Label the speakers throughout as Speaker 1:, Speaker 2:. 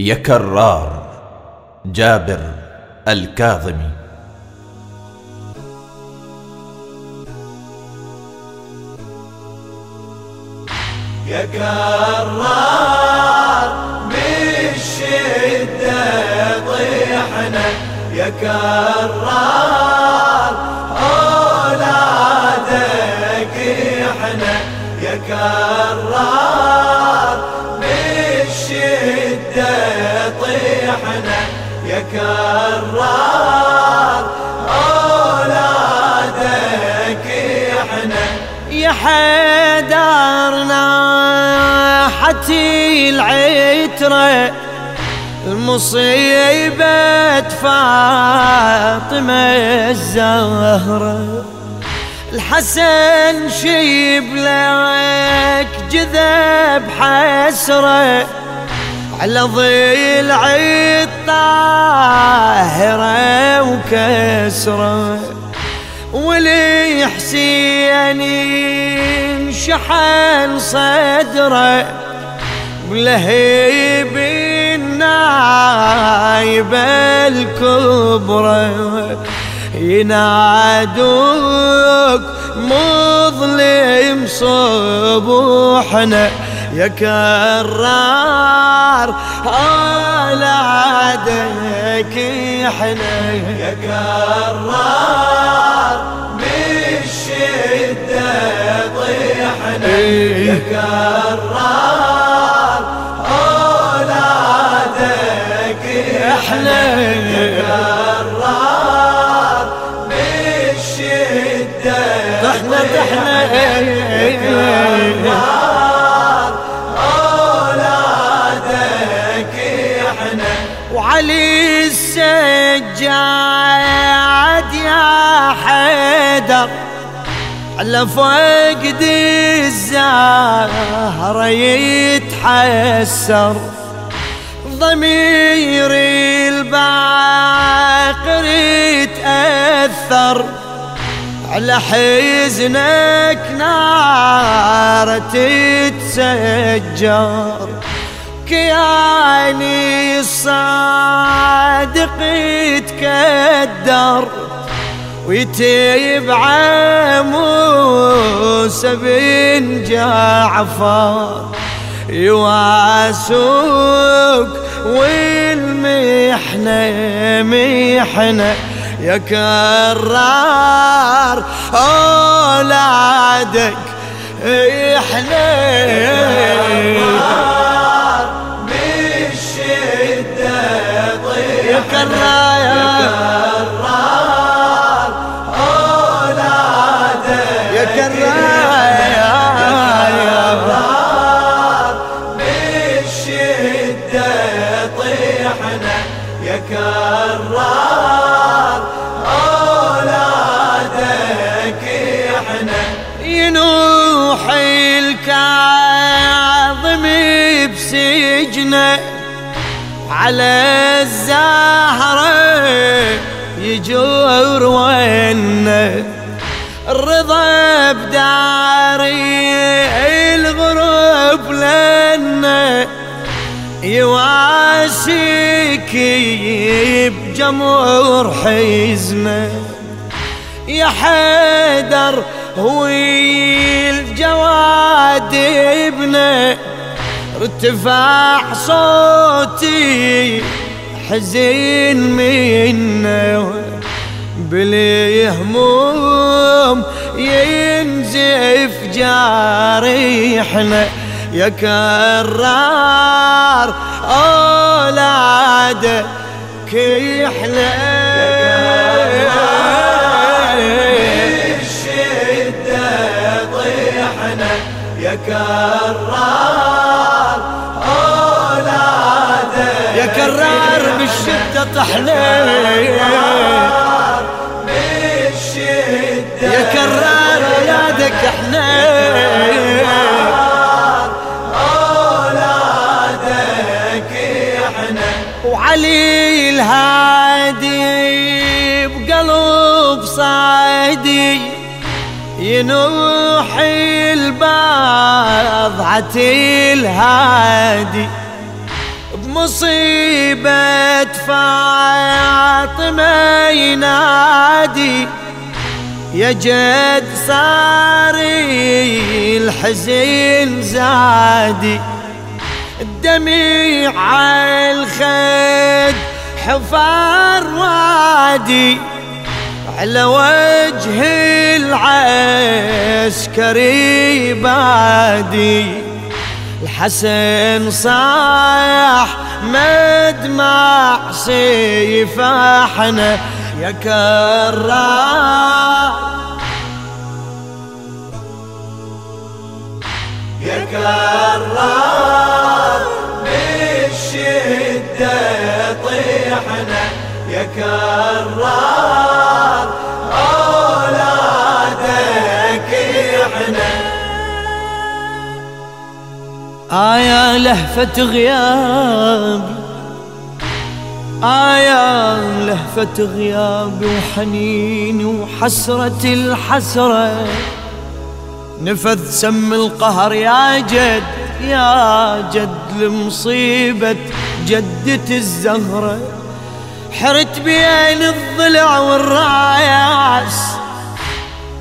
Speaker 1: يا كرار جابر الكاظمي.
Speaker 2: يا كرار بالشدة طيحنا. يا كرار أولادك إحنا يا كرار طيحنا يا كرار. أولادك إحنا.
Speaker 3: يا حيدرنا حتي العترة. المصيبة فاطمة الزهرة. الحسن شيب لك جذب حسرة. على ضلع الطاهرة وكسرة ولي حسين شحن صدرة ولهيب النايبة الكبرى. ينادوك مظلم صبوحنا يا كرار اولادك إحنا.
Speaker 2: يا كرار بالشدة طيحنا. يا كرار أولادك
Speaker 3: إحنا.
Speaker 2: يا كرار بالشدة
Speaker 3: طحنا طحنا وعلي السجاد يا حيدر على فقد الزهرة يتحسر. ضميري الباقر يتأثر. على حزنك نار تتسجر. كياني الصادق يتكدر ويتبع موسى بن جعفر يواسوك والمحنة محنة يا كرار أولادك
Speaker 2: إحنا طيحنا
Speaker 3: يا كرار
Speaker 2: كرار أولادك
Speaker 3: يا كرار
Speaker 2: كرار بالشدة طيحنا يا كرار أولادك إحنا
Speaker 3: ينوح الكاظم بسجنه على الزهرة يجور وينه. الرضا بداري الغروب لنا يواسيك بجمهور حزنه. يا حيدر هو الجواد ابنه ارتفاع صوتي حزين منه. بالهموم ينزف جارحنا يا كرار اولادك إحنا
Speaker 2: بالشدة طيحنا. يا كرار أولادك
Speaker 3: يا كرار بالشدة طحنا
Speaker 2: بالشدة
Speaker 3: يا كرار اولادك إحنا
Speaker 2: أولادك إحنا
Speaker 3: وعلي الهادي بقلب صادي ينوح البضعة الهادي بمصيبة فاطمة ينادي. يا جد صاري الحزين زادي. الدميع الخد حفار وادي. على وجه العسكري بادي الحسن صايح مدمع سيف إحنا يا كرار
Speaker 2: يا كرار بالشدة طيحنا. يا كرار
Speaker 3: آيا لهفة غيابي آيا لهفة غيابي وحنيني وحسرة الحسرة. نفذ سم القهر يا جد يا جد لمصيبة جدة الزهرة. حرت بين الضلع والرأس.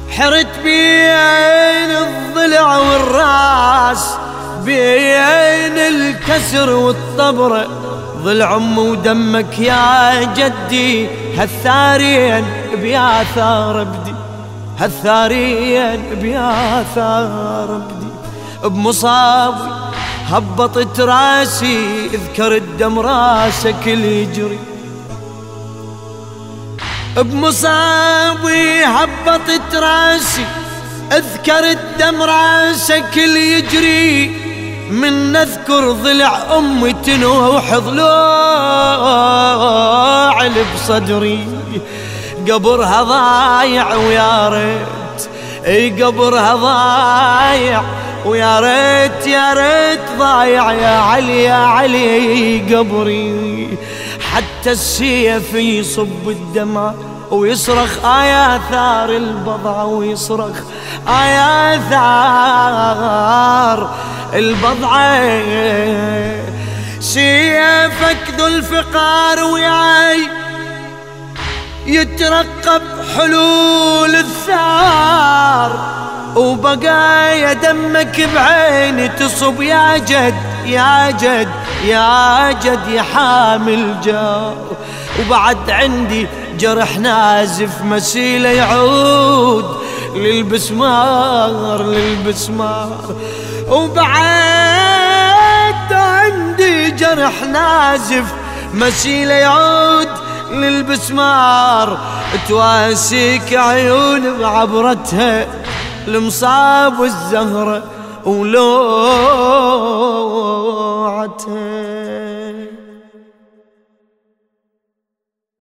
Speaker 3: حرت بين الضلع والرأس. بين الكسر والطبرة ضلع أم ودمك يا جدي. هالثارين بياثار بدي هالثارين بياثار بدي بمصابي هبطت راسي اذكر الدم راسك اللي يجري. بمصابي هبطت راسي اذكر الدم راسك اللي يجري. من نذكر ضلع أمي تنوح ضلوع بصدري. قبرها ضايع ويا ريت. إي قبرها ضايع ويا ريت يا ريت ضايع يا علي يا علي قبري. حتى السيف يصب الدمع ويصرخ آيا ثار البضع ويصرخ آيا ثار البضعة سيفك ذو الفقار وياي يترقب حلول الثار وبقايا دمك بعيني تصب يا جد يا جد. يا جد يا حامل جار وبعد عندي جرح نازف مسيلة يعود للبسمار للبسمار. وبعد عندي جرح نازف مسيلة يعود للبسمار. تواسيك عيون بعبرتها المصاب والزهرة ولوعتها